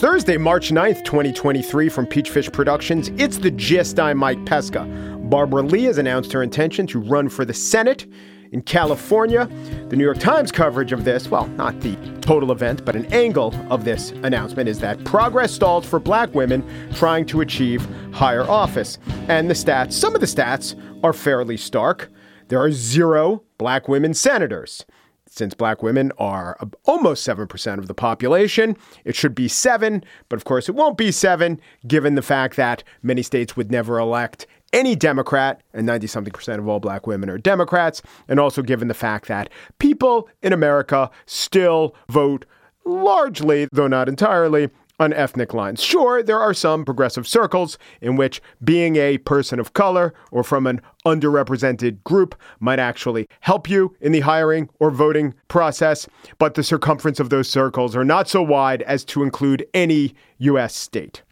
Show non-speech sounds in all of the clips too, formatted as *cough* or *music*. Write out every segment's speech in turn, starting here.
Thursday, March 9th, 2023, from Peachfish Productions. It's the gist. I'm Mike Pesca. Barbara Lee has announced her intention to run for the Senate in California. The New York Times coverage of this, well, not the total event, but an angle of this announcement is that progress stalls for black women trying to achieve higher office. And the stats, some of the stats are fairly stark. There are zero black women senators. Since black women are almost 7% of the population, it should be seven, but of course it won't be seven, given the fact that many states would never elect any Democrat, and 90 something percent of all black women are Democrats, and also given the fact that people in America still vote largely, though not entirely, on ethnic lines. Sure, there are some progressive circles in which being a person of color or from an underrepresented group might actually help you in the hiring or voting process, but the circumference of those circles are not so wide as to include any U.S. state.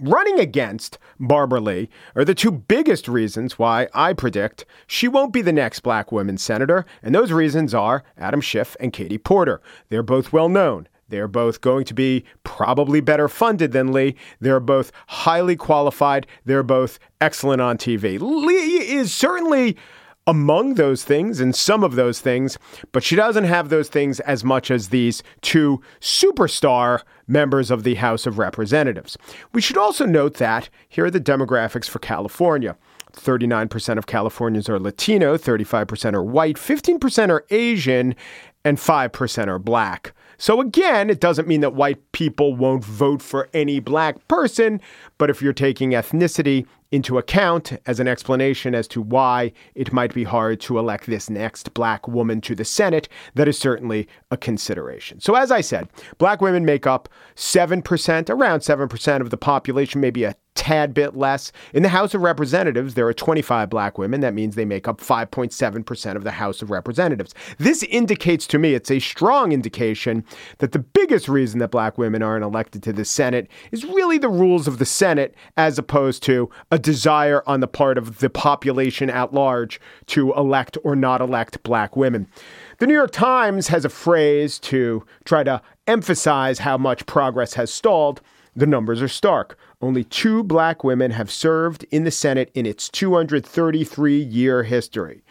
Running against Barbara Lee are the two biggest reasons why I predict she won't be the next black woman senator, and those reasons are Adam Schiff and Katie Porter. They're both well known they're both going to be probably better funded than Lee. They're both highly qualified. They're both excellent on TV. Lee is certainly among those things and some of those things, but she doesn't have those things as much as these two superstar members of the House of Representatives. We should also note that here are the demographics for California. 39% of Californians are Latino, 35% are white, 15% are Asian, and 5% are black. So again, it doesn't mean that white people won't vote for any black person, but if you're taking ethnicity into account as an explanation as to why it might be hard to elect this next black woman to the Senate, that is certainly a consideration. So, as I said, black women make up 7%, around 7% of the population, maybe a tad bit less. In the House of Representatives, there are 25 black women. That means they make up 5.7% of the House of Representatives. This indicates to me, it's a strong indication that the biggest reason that black women aren't elected to the Senate is really the rules of the Senate, as opposed to a desire on the part of the population at large to elect or not elect black women. The New York Times has a phrase to try to emphasize how much progress has stalled. The numbers are stark. Only two black women have served in the Senate in its 233 year history.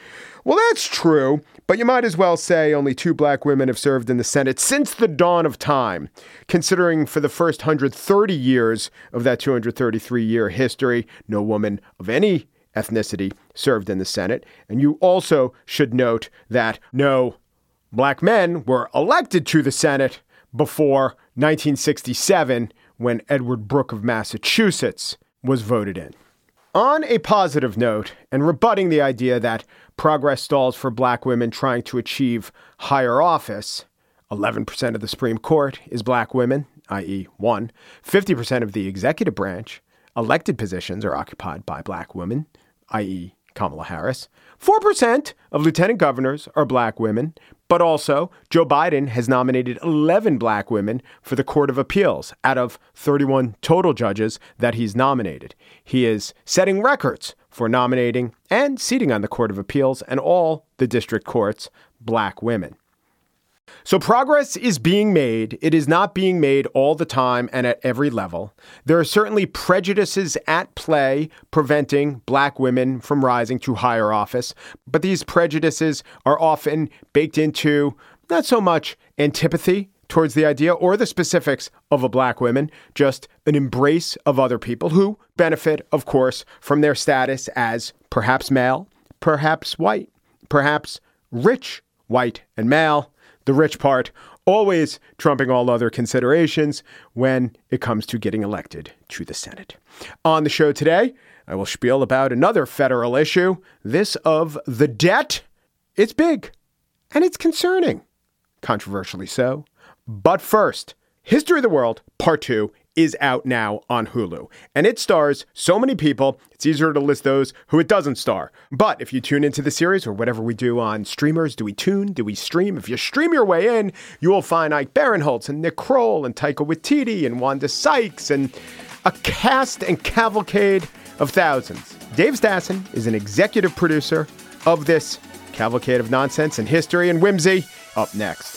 Well, that's true, but you might as well say only two black women have served in the Senate since the dawn of time, considering for the first 130 years of that 233 year history, no woman of any ethnicity served in the Senate. And you also should note that no black men were elected to the Senate before 1967 when Edward Brooke of Massachusetts was voted in. On a positive note, and rebutting the idea that progress stalls for black women trying to achieve higher office, 11% of the Supreme Court is black women, i.e., one. 50% of the executive branch, elected positions are occupied by black women, i.e., Kamala Harris. 4% of lieutenant governors are black women, but also Joe Biden has nominated 11 black women for the Court of Appeals out of 31 total judges that he's nominated. He is setting records for nominating and seating on the Court of Appeals and all the district courts black women. So progress is being made. It is not being made all the time and at every level. There are certainly prejudices at play preventing black women from rising to higher office, but these prejudices are often baked into not so much antipathy towards the idea or the specifics of a black woman, just an embrace of other people who benefit, of course, from their status as perhaps male, perhaps white, perhaps rich, white, and male. The rich part always trumping all other considerations when it comes to getting elected to the Senate. On the show today, I will spiel about another federal issue, this of the debt. It's big and it's concerning, controversially so. But first, History of the World, Part 2 is out now on Hulu. And it stars so many people, it's easier to list those who it doesn't star. But if you tune into the series or whatever we do on streamers, do we tune? Do we stream? If you stream your way in, you will find Ike Barinholtz and Nick Kroll and Taika Waititi and Wanda Sykes and a cast and cavalcade of thousands. Dave Stassen is an executive producer of this cavalcade of nonsense and history and whimsy. Up next.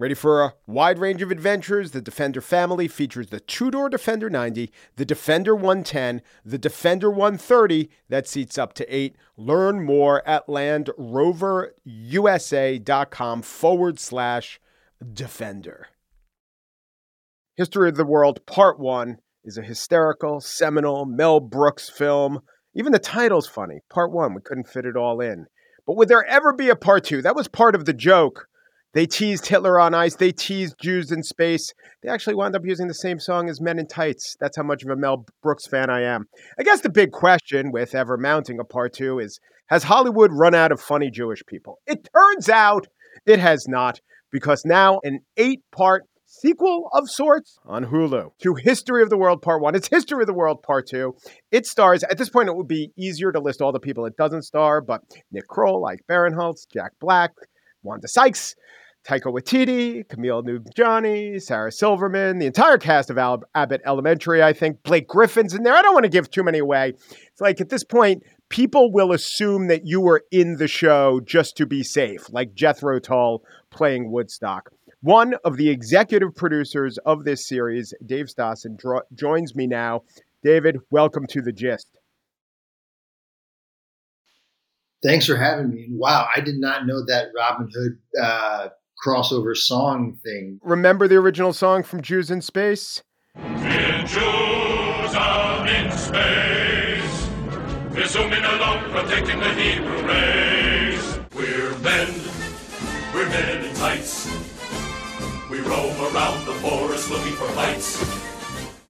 Ready for a wide range of adventures? The Defender family features the two door Defender 90, the Defender 110, the Defender 130 that seats up to eight. Learn more at landroverusa.com forward slash Defender. History of the World Part 1 is a hysterical, seminal Mel Brooks film. Even the title's funny. Part 1, we couldn't fit it all in. But would there ever be a part 2? That was part of the joke they teased Hitler on Ice. They teased Jews in Space. They actually wound up using the same song as Men in Tights. That's how much of a Mel Brooks fan I am. I guess the big question with ever mounting a part two is Has Hollywood run out of funny Jewish people? It turns out it has not, because now an eight part sequel of sorts on Hulu to History of the World Part 1. It's History of the World Part 2. It stars, at this point, it would be easier to list all the people it doesn't star, but Nick Kroll, Ike Barinholtz, Jack Black, Wanda Sykes, Taika Waititi, Kumail Nanjiani, Sarah Silverman, the entire cast of Al- Abbott Elementary, I think. Blake Griffin's in there. I don't want to give too many away. It's like at this point, people will assume that you were in the show just to be safe, like Jethro Tull playing Woodstock. One of the executive producers of this series, Dave Stassen, dro- joins me now. David, welcome to the gist. Thanks for having me. Wow, I did not know that Robin Hood uh, crossover song thing. Remember the original song from Jews in Space? We're Jews out in space, we're zooming along, protecting the Hebrew race. We're men, we're men in tights. We roam around the forest looking for fights.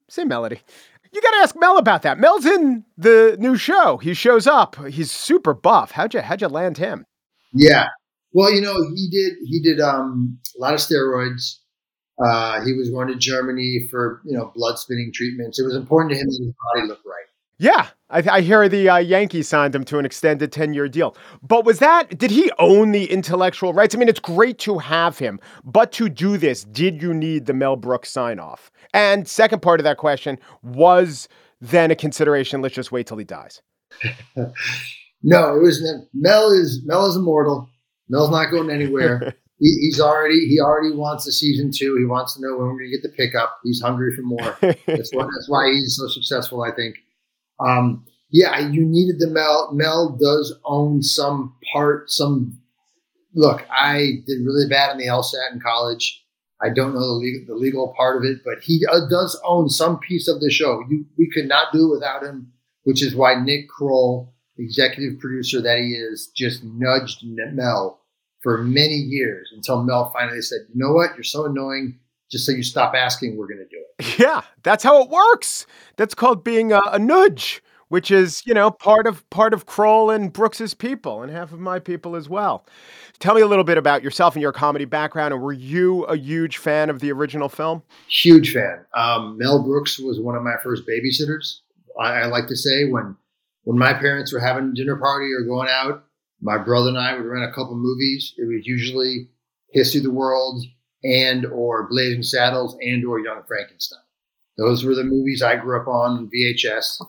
Same melody. You got to ask Mel about that. Mel's in the new show. He shows up. He's super buff. How'd you how'd you land him? Yeah, well, you know, he did he did um, a lot of steroids. Uh, he was going to Germany for you know blood spinning treatments. It was important to him that his body looked right. Yeah, I, I hear the uh, Yankees signed him to an extended ten year deal. But was that did he own the intellectual rights? I mean, it's great to have him, but to do this, did you need the Mel Brooks sign off? And second part of that question was then a consideration. Let's just wait till he dies. *laughs* no, it was Mel is Mel is immortal. Mel's not going anywhere. *laughs* he, he's already he already wants a season two. He wants to know when we're going to get the pickup. He's hungry for more. *laughs* that's why that's why he's so successful. I think. Um, yeah, you needed the Mel. Mel does own some part. Some look, I did really bad in the LSAT in college. I don't know the legal, the legal part of it, but he uh, does own some piece of the show. You, we could not do it without him, which is why Nick Kroll executive producer that he is, just nudged Mel for many years until Mel finally said, "You know what? You're so annoying. Just so you stop asking, we're going to do it." Yeah, that's how it works. That's called being a, a nudge which is you know part of part of Kroll and Brooks's people and half of my people as well. Tell me a little bit about yourself and your comedy background. And were you a huge fan of the original film? Huge fan. Um, Mel Brooks was one of my first babysitters. I, I like to say when when my parents were having a dinner party or going out, my brother and I would rent a couple movies. It was usually History of the World and or Blazing Saddles and or Young Frankenstein. Those were the movies I grew up on VHS.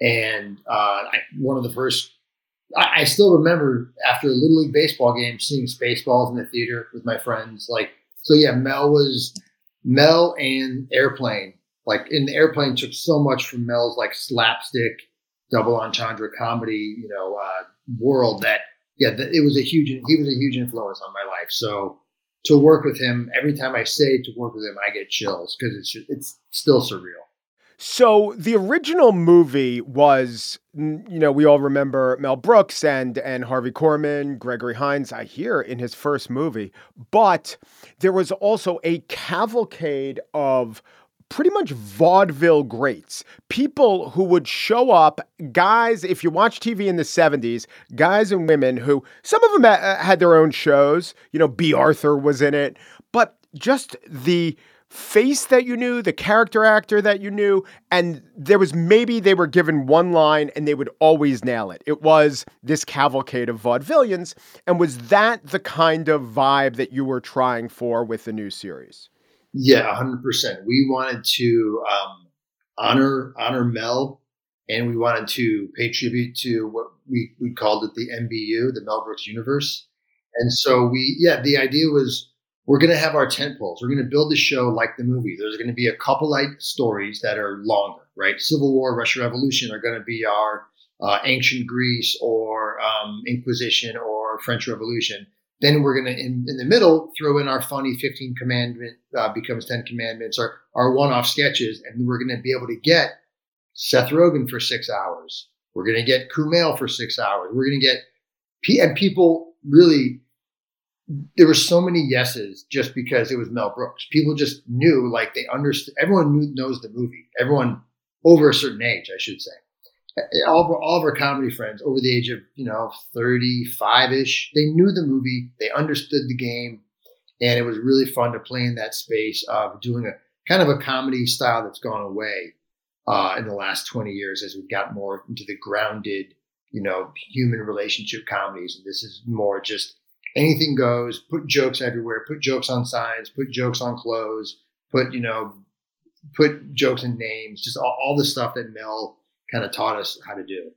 And uh, I, one of the first, I, I, still remember after a little league baseball game, seeing Spaceballs in the theater with my friends. Like, so yeah, Mel was Mel and Airplane. Like, in the Airplane took so much from Mel's like slapstick, double entendre comedy, you know, uh, world that yeah, it was a huge. He was a huge influence on my life. So to work with him, every time I say to work with him, I get chills because it's it's still surreal. So the original movie was, you know, we all remember Mel Brooks and and Harvey Korman, Gregory Hines. I hear in his first movie, but there was also a cavalcade of pretty much vaudeville greats, people who would show up, guys, if you watch TV in the 70s, guys and women who some of them uh, had their own shows, you know, Bea Arthur was in it, but just the face that you knew, the character actor that you knew, and there was maybe they were given one line and they would always nail it. It was this cavalcade of vaudevillians. And was that the kind of vibe that you were trying for with the new series? Yeah, 100%. We wanted to um, honor honor Mel and we wanted to pay tribute to what we, we called it the MBU, the Mel Brooks universe. And so we, yeah, the idea was we're going to have our tent poles. We're going to build the show like the movie. There's going to be a couple like stories that are longer, right? Civil War, Russian Revolution are going to be our uh, ancient Greece or um, Inquisition or French Revolution. Then we're going to, in, in, the middle, throw in our funny 15 commandment uh, becomes 10 commandments or our one-off sketches. And we're going to be able to get Seth Rogen for six hours. We're going to get Kumail for six hours. We're going to get, and people really there were so many yeses just because it was Mel Brooks. People just knew, like they understood. Everyone knew, knows the movie. Everyone over a certain age, I should say. All of, our, all of our comedy friends over the age of you know thirty five ish, they knew the movie. They understood the game, and it was really fun to play in that space of doing a kind of a comedy style that's gone away uh, in the last twenty years as we've got more into the grounded, you know, human relationship comedies. And this is more just anything goes, put jokes everywhere, put jokes on signs, put jokes on clothes, put, you know, put jokes in names, just all, all the stuff that Mel kind of taught us how to do.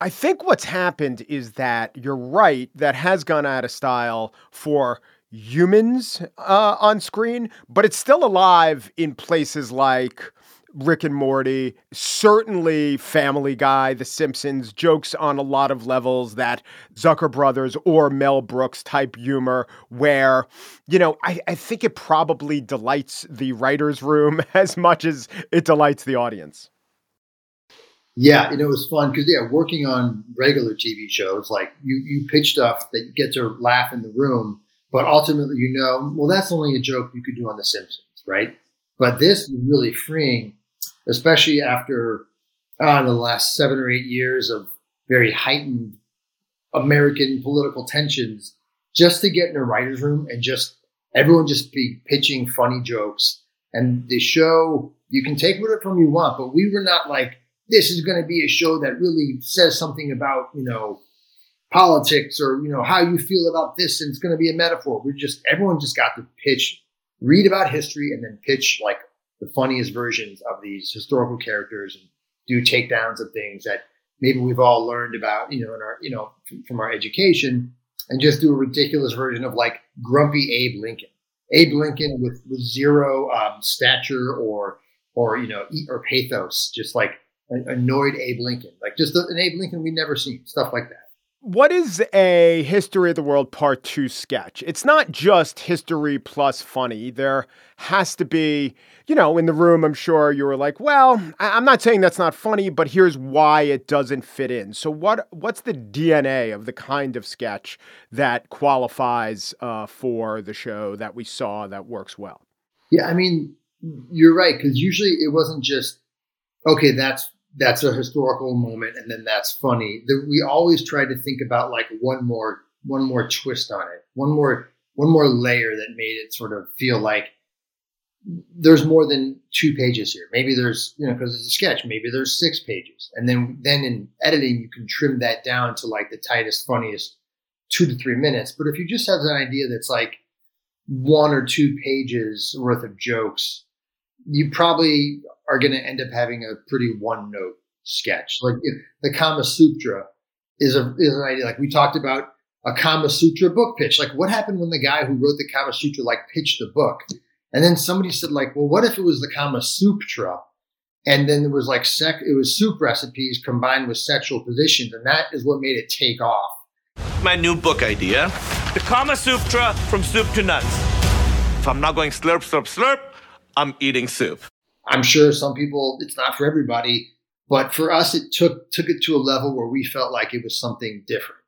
I think what's happened is that you're right, that has gone out of style for humans uh, on screen, but it's still alive in places like Rick and Morty, certainly Family Guy, The Simpsons, jokes on a lot of levels that Zucker Brothers or Mel Brooks type humor, where, you know, I, I think it probably delights the writer's room *laughs* as much as it delights the audience. Yeah, you know, it was fun because, yeah, working on regular TV shows, like you, you pitch stuff that you get to laugh in the room, but ultimately you know, well, that's only a joke you could do on The Simpsons, right? But this is really freeing especially after uh, the last seven or eight years of very heightened American political tensions, just to get in a writer's room and just everyone just be pitching funny jokes. And the show, you can take whatever from you want, but we were not like, this is going to be a show that really says something about, you know, politics or, you know, how you feel about this. And it's going to be a metaphor. We just, everyone just got to pitch, read about history and then pitch like the funniest versions of these historical characters and do takedowns of things that maybe we've all learned about, you know, in our, you know, from our education, and just do a ridiculous version of like grumpy Abe Lincoln, Abe Lincoln with, with zero um, stature or or you know or pathos, just like annoyed Abe Lincoln, like just an Abe Lincoln we'd never seen, stuff like that. What is a History of the World Part 2 sketch? It's not just history plus funny. There has to be, you know, in the room, I'm sure you were like, well, I'm not saying that's not funny, but here's why it doesn't fit in. So, what what's the DNA of the kind of sketch that qualifies uh, for the show that we saw that works well? Yeah, I mean, you're right, because usually it wasn't just, okay, that's that's a historical moment and then that's funny. We always try to think about like one more one more twist on it, one more one more layer that made it sort of feel like there's more than two pages here. Maybe there's you know because it's a sketch. Maybe there's six pages, and then then in editing you can trim that down to like the tightest, funniest two to three minutes. But if you just have an idea that's like one or two pages worth of jokes, you probably are going to end up having a pretty one note sketch. Like the Kama Sutra is a is an idea. Like we talked about a Kama Sutra book pitch. Like what happened when the guy who wrote the Kama Sutra like pitched the book, and then somebody said like, well, what if it was the Kama Sutra? And then there was like sec, it was soup recipes combined with sexual positions, and that is what made it take off. My new book idea: the Kama Sutra from soup to nuts. If I'm not going slurp, slurp, slurp, I'm eating soup. I'm sure some people it's not for everybody, but for us it took took it to a level where we felt like it was something different.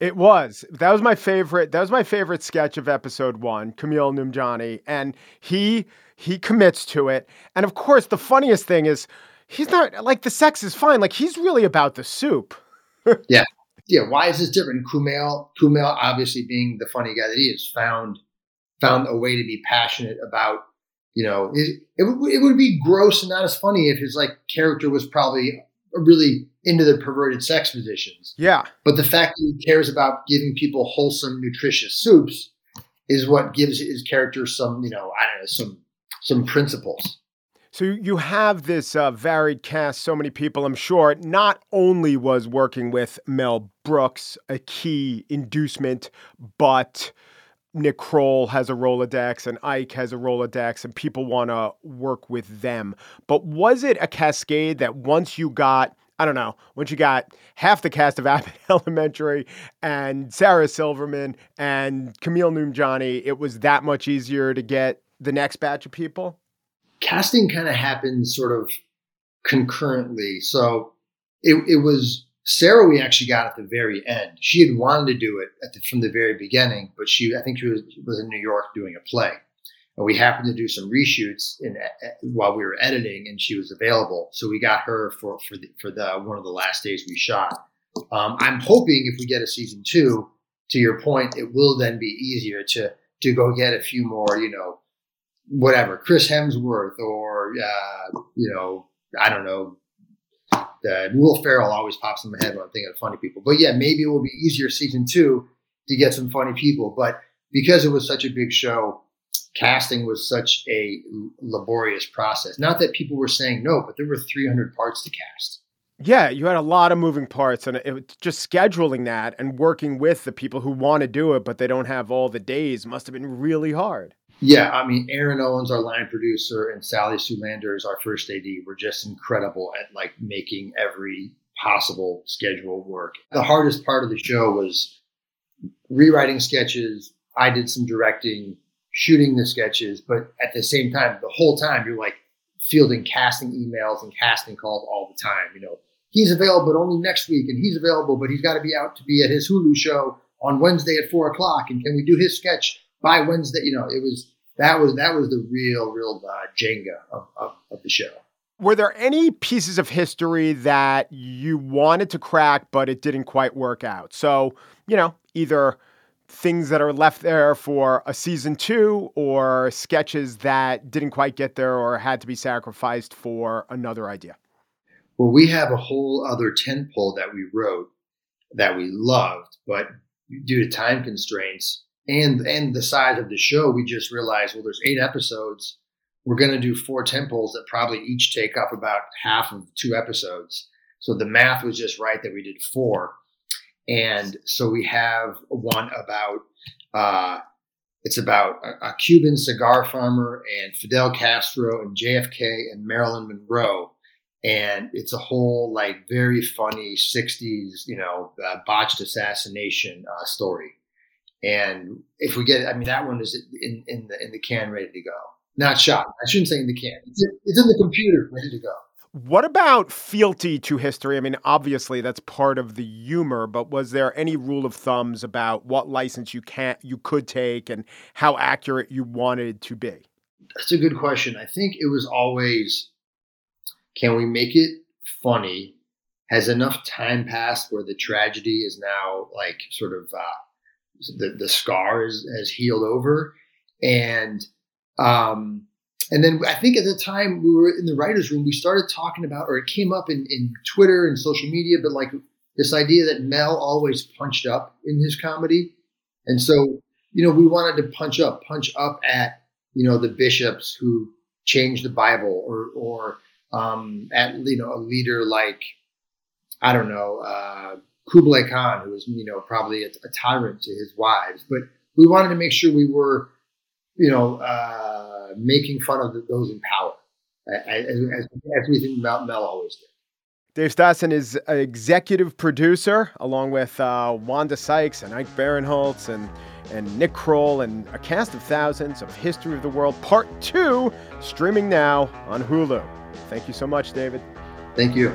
It was. That was my favorite. That was my favorite sketch of episode one, Kumail Nanjiani, and he he commits to it. And of course, the funniest thing is he's not like the sex is fine. Like he's really about the soup. *laughs* yeah, yeah. Why is this different? Kumail, Kumail, obviously being the funny guy that he is, found found a way to be passionate about you know, it, it, it would be gross and not as funny if his like character was probably really into the perverted sex positions. Yeah. But the fact that he cares about giving people wholesome, nutritious soups is what gives his character some, you know, I don't know, some some principles. So you have this uh, varied cast, so many people. I'm sure not only was working with Mel Brooks a key inducement, but Nick Kroll has a Rolodex and Ike has a Rolodex and people want to work with them. But was it a cascade that once you got, I don't know, once you got half the cast of *laughs* Abbott Elementary and Sarah Silverman and Kumail Nanjiani, it was that much easier to get the next batch of people? Casting kind of happened sort of concurrently. So it, it was Sarah, we actually got at the very end. She had wanted to do it the, from the very beginning, but she, I think she was, was in New York doing a play. And we happened to do some reshoots in, while we were editing, and she was available. So we got her for for the, for the one of the last days we shot. Um, I'm hoping if we get a season two, to your point, it will then be easier to to go get a few more, you know, whatever Chris Hemsworth or uh, you know, I don't know, uh, Will Ferrell always pops in my head when I'm thinking of funny people. But yeah, maybe it will be easier season two to get some funny people. But because it was such a big show, casting was such a laborious process. Not that people were saying no, but there were 300 parts to cast. Yeah, you had a lot of moving parts, and it, just scheduling that and working with the people who want to do it, but they don't have all the days must have been really hard. Yeah, I mean, Aaron Owens, our line producer, and Sally Sulander is our first AD. Were just incredible at like making every possible schedule work. The hardest part of the show was rewriting sketches. I did some directing, shooting the sketches, but at the same time, the whole time you're like fielding casting emails and casting calls all the time. You know, he's available, but only next week, and he's available, but he's got to be out to be at his Hulu show on Wednesday at four o'clock. And can we do his sketch by Wednesday, you know, it was that was that was the real, real uh, Jenga of, of, of the show. Were there any pieces of history that you wanted to crack, but it didn't quite work out? So, you know, either things that are left there for a season two or sketches that didn't quite get there or had to be sacrificed for another idea? Well, we have a whole other tent pole that we wrote that we loved, but due to time constraints, and and the size of the show, we just realized, well, there's eight episodes. We're going to do four tent poles that probably each take up about half of two episodes. So the math was just right that we did four. And so we have one about uh, it's about a, a, Cuban cigar farmer and Fidel Castro and JFK and Marilyn Monroe. and it's a whole like very funny 60s you know uh, botched assassination uh, story and if we get i mean that one is in, in the in the can ready to go not shot i shouldn't say in the can it's in, it's in the computer ready to go what about fealty to history? I mean, obviously that's part of the humor, but was there any rule of thumbs about what license you can't you could take and how accurate you wanted to be? That's a good question. I think it was always can we make it funny? Has enough time passed where the tragedy is now like sort of uh, the the scar is, has healed over, and um, and then I think at the time we were in the writers' room, we started talking about, or it came up in, in Twitter and social media, but like this idea that Mel always punched up in his comedy, and so you know we wanted to punch up, punch up at you know the bishops who changed the Bible, or or um, at you know a leader like I don't know uh, Kublai Khan, who was you know probably a, a, tyrant to his wives, but we wanted to make sure we were you know uh, making fun of the, those in power, as, as, as we think about Mel always did. Dave Stassen is an executive producer, along with uh, Wanda Sykes and Ike Barinholtz and and Nick Kroll and a cast of thousands of History of the World Part Two, streaming now on Hulu. Thank you so much, David. Thank you.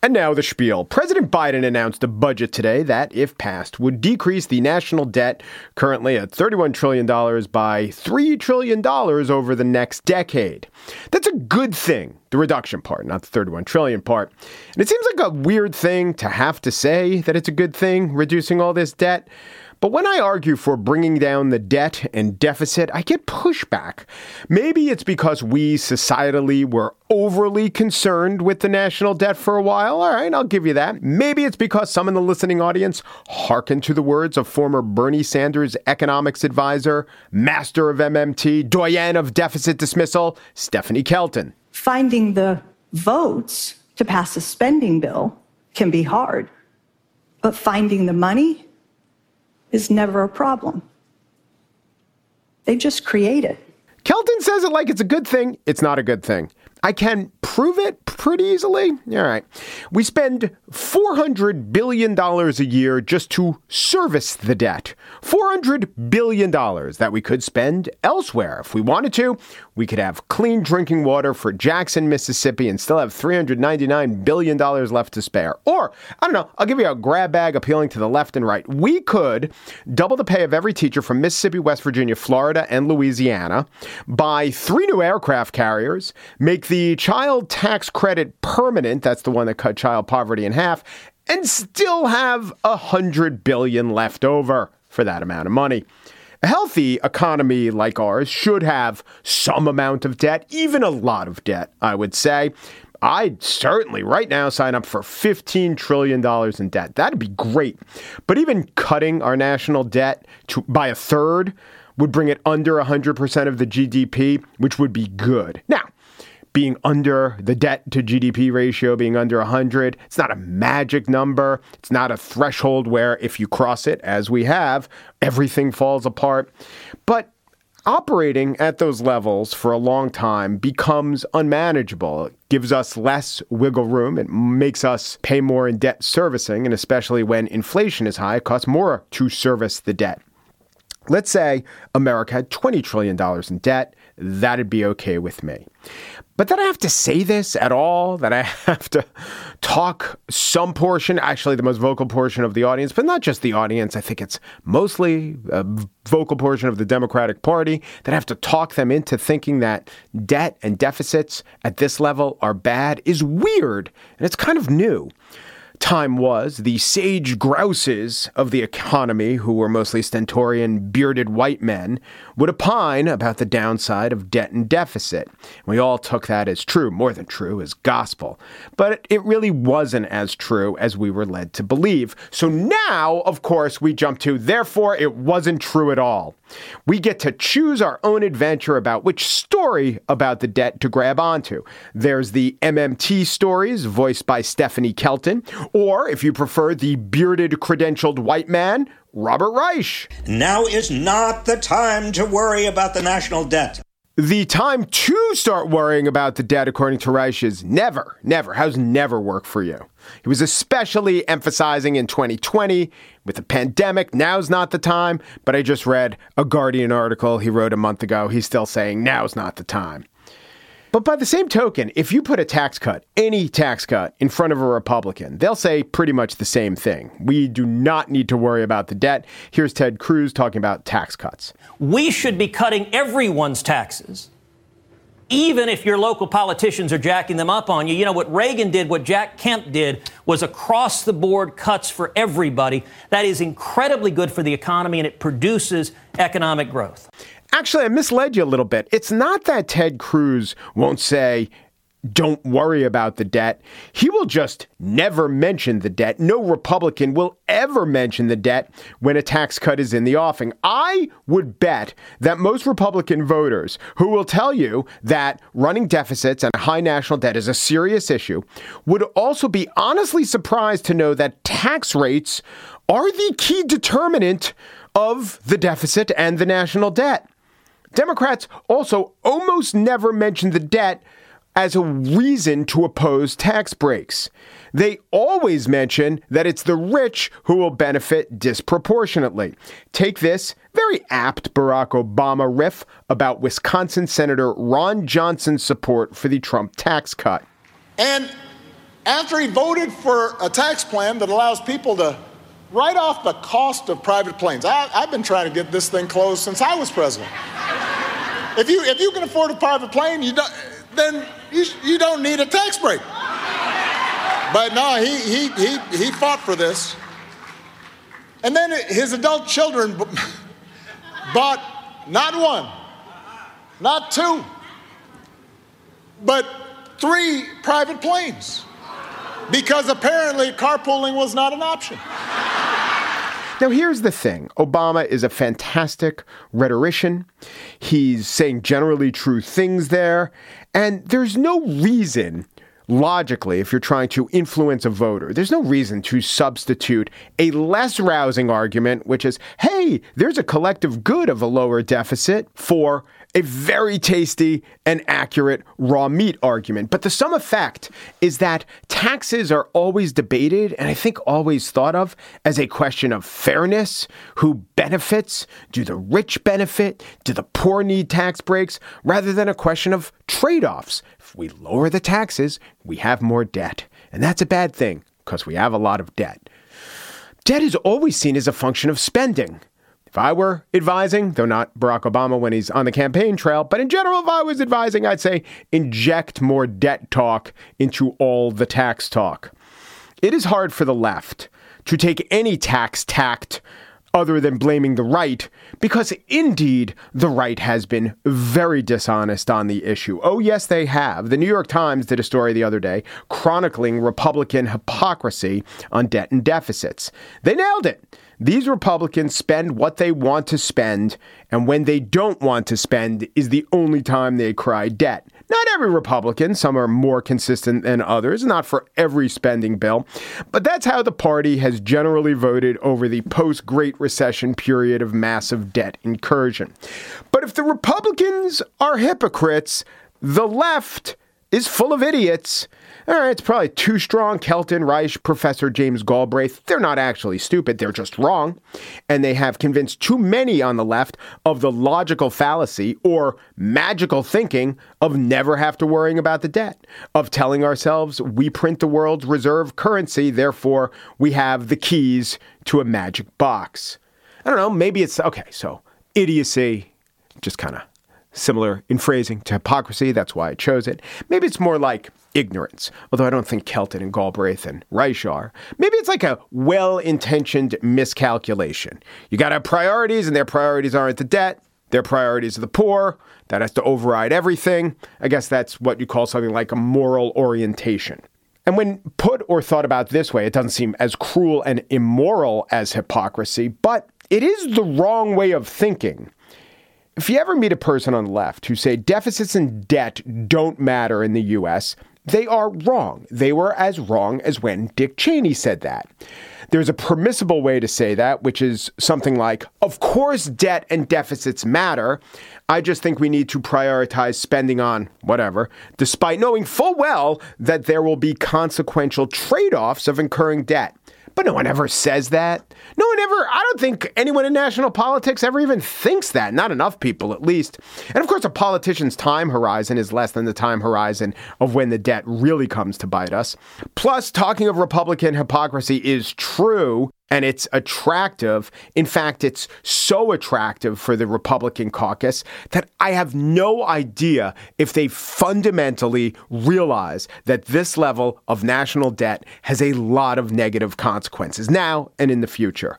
And now the spiel. President Biden announced a budget today that, if passed, would decrease the national debt, currently at $31 trillion, by $3 trillion over the next decade. That's a good thing, the reduction part, not the 31 trillion part. And it seems like a weird thing to have to say that it's a good thing, reducing all this debt. But when I argue for bringing down the debt and deficit, I get pushback. Maybe it's because we societally were overly concerned with the national debt for a while. All right, I'll give you that. Maybe it's because some in the listening audience hearken to the words of former Bernie Sanders economics advisor, master of MMT, doyen of deficit dismissal, Stephanie Kelton. Finding the votes to pass a spending bill can be hard, but finding the money is never a problem. They just create it. Kelton says it like it's a good thing. It's not a good thing. I can prove it pretty easily. All right. We spend $400 billion a year just to service the debt. $400 billion that we could spend elsewhere. If we wanted to, we could have clean drinking water for Jackson, Mississippi, and still have $399 billion left to spare. Or, I don't know, I'll give you a grab bag appealing to the left and right. We could double the pay of every teacher from Mississippi, West Virginia, Florida, and Louisiana, buy three new aircraft carriers, make the child tax credit permanent. That's the one that cut child poverty in half, and still have a hundred billion left over for that amount of money. A healthy economy like ours should have some amount of debt, even a lot of debt, I would say. I'd certainly right now sign up for $15 trillion in debt. That'd be great. But even cutting our national debt to, by a third would bring it under 100% of the GDP, which would be good. Now, being under the debt to GDP ratio being under 100. It's not a magic number. It's not a threshold where if you cross it, as we have, everything falls apart. But operating at those levels for a long time becomes unmanageable. It gives us less wiggle room. It makes us pay more in debt servicing. And especially when inflation is high, it costs more to service the debt. Let's say America had $20 trillion in debt. That'd be okay with me. But that I have to say this at all, that I *laughs* have to talk some portion, actually the most vocal portion of the audience, but not just the audience. I think it's mostly a vocal portion of the Democratic Party that I have to talk them into thinking that debt and deficits at this level are bad is weird. And it's kind of new. Time was, the sage grouses of the economy, who were mostly stentorian, bearded white men, would opine about the downside of debt and deficit. We all took that as true, more than true, as gospel. But it really wasn't as true as we were led to believe. So now, of course, we jump to, therefore, it wasn't true at all. We get to choose our own adventure about which story about the debt to grab onto. There's the MMT stories, voiced by Stephanie Kelton, or if you prefer, the bearded, credentialed white man, Robert Reich. Now is not the time to worry about the national debt. The time to start worrying about the debt, according to Reich, is never, never. How's never work for you? He was especially emphasizing in 2020 with the pandemic. Now's not the time. But I just read a Guardian article he wrote a month ago. He's still saying now's not the time. But by the same token, if you put a tax cut, any tax cut, in front of a Republican, they'll say pretty much the same thing. We do not need to worry about the debt. Here's Ted Cruz talking about tax cuts. We should be cutting everyone's taxes, even if your local politicians are jacking them up on you. You know, what Reagan did, what Jack Kemp did, was across the board cuts for everybody. That is incredibly good for the economy and it produces economic growth. Actually, I misled you a little bit. It's not that Ted Cruz won't say, don't worry about the debt. He will just never mention the debt. No Republican will ever mention the debt when a tax cut is in the offing. I would bet that most Republican voters who will tell you that running deficits and a high national debt is a serious issue would also be honestly surprised to know that tax rates are the key determinant of the deficit and the national debt. Democrats also almost never mention the debt as a reason to oppose tax breaks. They always mention that it's the rich who will benefit disproportionately. Take this very apt Barack Obama riff about Wisconsin Senator Ron Johnson's support for the Trump tax cut. And after he voted for a tax plan that allows people to write off the cost of private planes, I, have been trying to get this thing closed since I was president. If you, if you can afford a private plane, you don't, then you, you don't need a tax break. But no, he, he, he, he fought for this. And then his adult children *laughs* bought not one, not two, but three private planes because apparently carpooling was not an option. Now, here's the thing Obama is a fantastic rhetorician. He's saying generally true things there. And there's no reason logically, if you're trying to influence a voter, there's no reason to substitute a less rousing argument, which is, hey, there's a collective good of a lower deficit for a very tasty and accurate raw meat argument. But the sum effect is that taxes are always debated and I think always thought of as a question of fairness. Who benefits? Do the rich benefit? Do the poor need tax breaks? Rather than a question of trade offs. If we lower the taxes, we have more debt. And that's a bad thing because we have a lot of debt. Debt is always seen as a function of spending. If I were advising, though not Barack Obama when he's on the campaign trail, but in general, if I was advising, I'd say inject more debt talk into all the tax talk. It is hard for the left to take any tax tact other than blaming the right, because indeed the right has been very dishonest on the issue. Oh, yes, they have. The New York Times did a story the other day chronicling Republican hypocrisy on debt and deficits. They nailed it. These Republicans spend what they want to spend, and when they don't want to spend is the only time they cry debt. Not every Republican, some are more consistent than others, not for every spending bill, but that's how the party has generally voted over the post Great Recession period of massive debt incursion. But if the Republicans are hypocrites, the left is full of idiots. All right, it's probably too strong. Kelton, Reich, Professor James Galbraith, they're not actually stupid, they're just wrong. And they have convinced too many on the left of the logical fallacy or magical thinking of never have to worrying about the debt, of telling ourselves we print the world's reserve currency, therefore we have the keys to a magic box. I don't know, maybe it's okay, so idiocy, just kind of similar in phrasing to hypocrisy. That's why I chose it. Maybe it's more like ignorance, although I don't think Kelton and Galbraith and Reich are. Maybe it's like a well intentioned miscalculation. You got to have priorities, and their priorities aren't the debt, their priorities are the poor. That has to override everything. I guess that's what you call something like a moral orientation. And when put or thought about this way, it doesn't seem as cruel and immoral as hypocrisy, but it is the wrong way of thinking. If you ever meet a person on the left who say deficits and debt don't matter in the US, they are wrong. They were as wrong as when Dick Cheney said that. There's a permissible way to say that, which is something like, of course, debt and deficits matter. I just think we need to prioritize spending on whatever, despite knowing full well that there will be consequential trade offs of incurring debt. But no one ever says that. No one ever, I don't think anyone in national politics ever even thinks that. Not enough people, at least. And of course, a politician's time horizon is less than the time horizon of when the debt really comes to bite us. Plus, talking of Republican hypocrisy is true and it's attractive. In fact, it's so attractive for the Republican caucus that I have no idea if they fundamentally realize that this level of national debt has a lot of negative consequences now and in the future.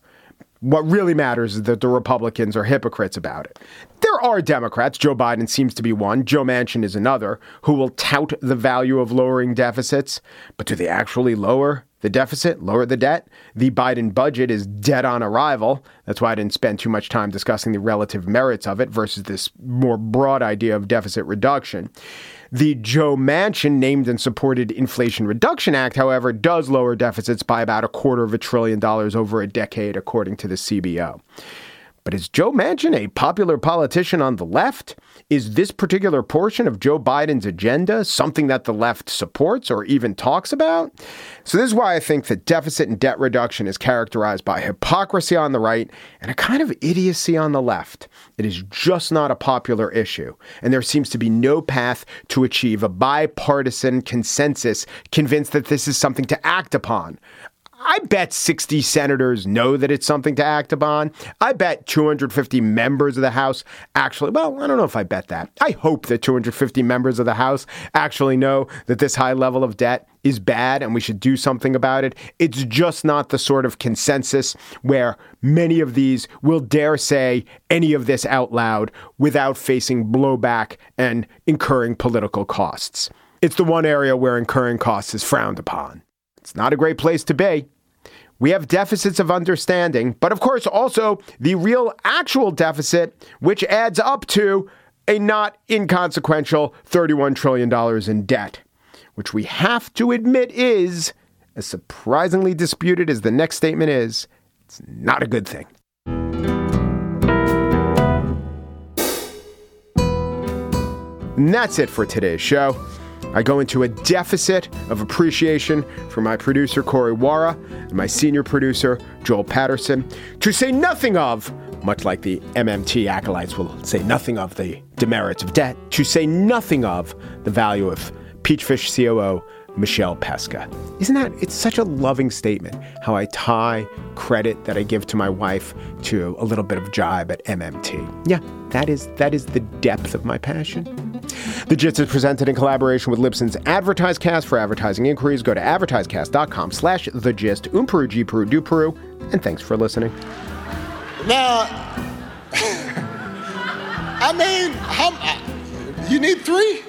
What really matters is that the Republicans are hypocrites about it. There are Democrats, Joe Biden seems to be one, Joe Manchin is another, who will tout the value of lowering deficits. But do they actually lower the deficit, lower the debt. The Biden budget is dead on arrival. That's why I didn't spend too much time discussing the relative merits of it versus this more broad idea of deficit reduction. The Joe Manchin named and supported Inflation Reduction Act, however, does lower deficits by about a quarter of a trillion dollars over a decade, according to the CBO. But is Joe Manchin a popular politician on the left? Is this particular portion of Joe Biden's agenda something that the left supports or even talks about? So, this is why I think that deficit and debt reduction is characterized by hypocrisy on the right and a kind of idiocy on the left. It is just not a popular issue, and there seems to be no path to achieve a bipartisan consensus convinced that this is something to act upon. I bet 60 senators know that it's something to act upon. I bet 250 members of the House actually, well, I don't know if I bet that. I hope that 250 members of the House actually know that this high level of debt is bad and we should do something about it. It's just not the sort of consensus where many of these will dare say any of this out loud without facing blowback and incurring political costs. It's the one area where incurring costs is frowned upon. It's not a great place to be. We have deficits of understanding, but of course, also the real actual deficit, which adds up to a not inconsequential $31 trillion in debt, which we have to admit is, as surprisingly disputed as the next statement is, it's not a good thing. And that's it for today's show. I go into a deficit of appreciation for my producer, Corey Wara, and my senior producer, Joel Patterson, to say nothing of, much like the MMT acolytes will say nothing of the demerits of debt, to say nothing of the value of Peachfish COO Michelle Pesca. Isn't that, it's such a loving statement how I tie credit that I give to my wife to a little bit of jibe at MMT. Yeah, that is, that is the depth of my passion. The Gist is presented in collaboration with Libsyn's AdvertiseCast. For advertising inquiries, go to advertisecast.com slash the gist. Umperu, Gperu, Duperu, and thanks for listening. Now, *laughs* I mean, how, uh, you need three?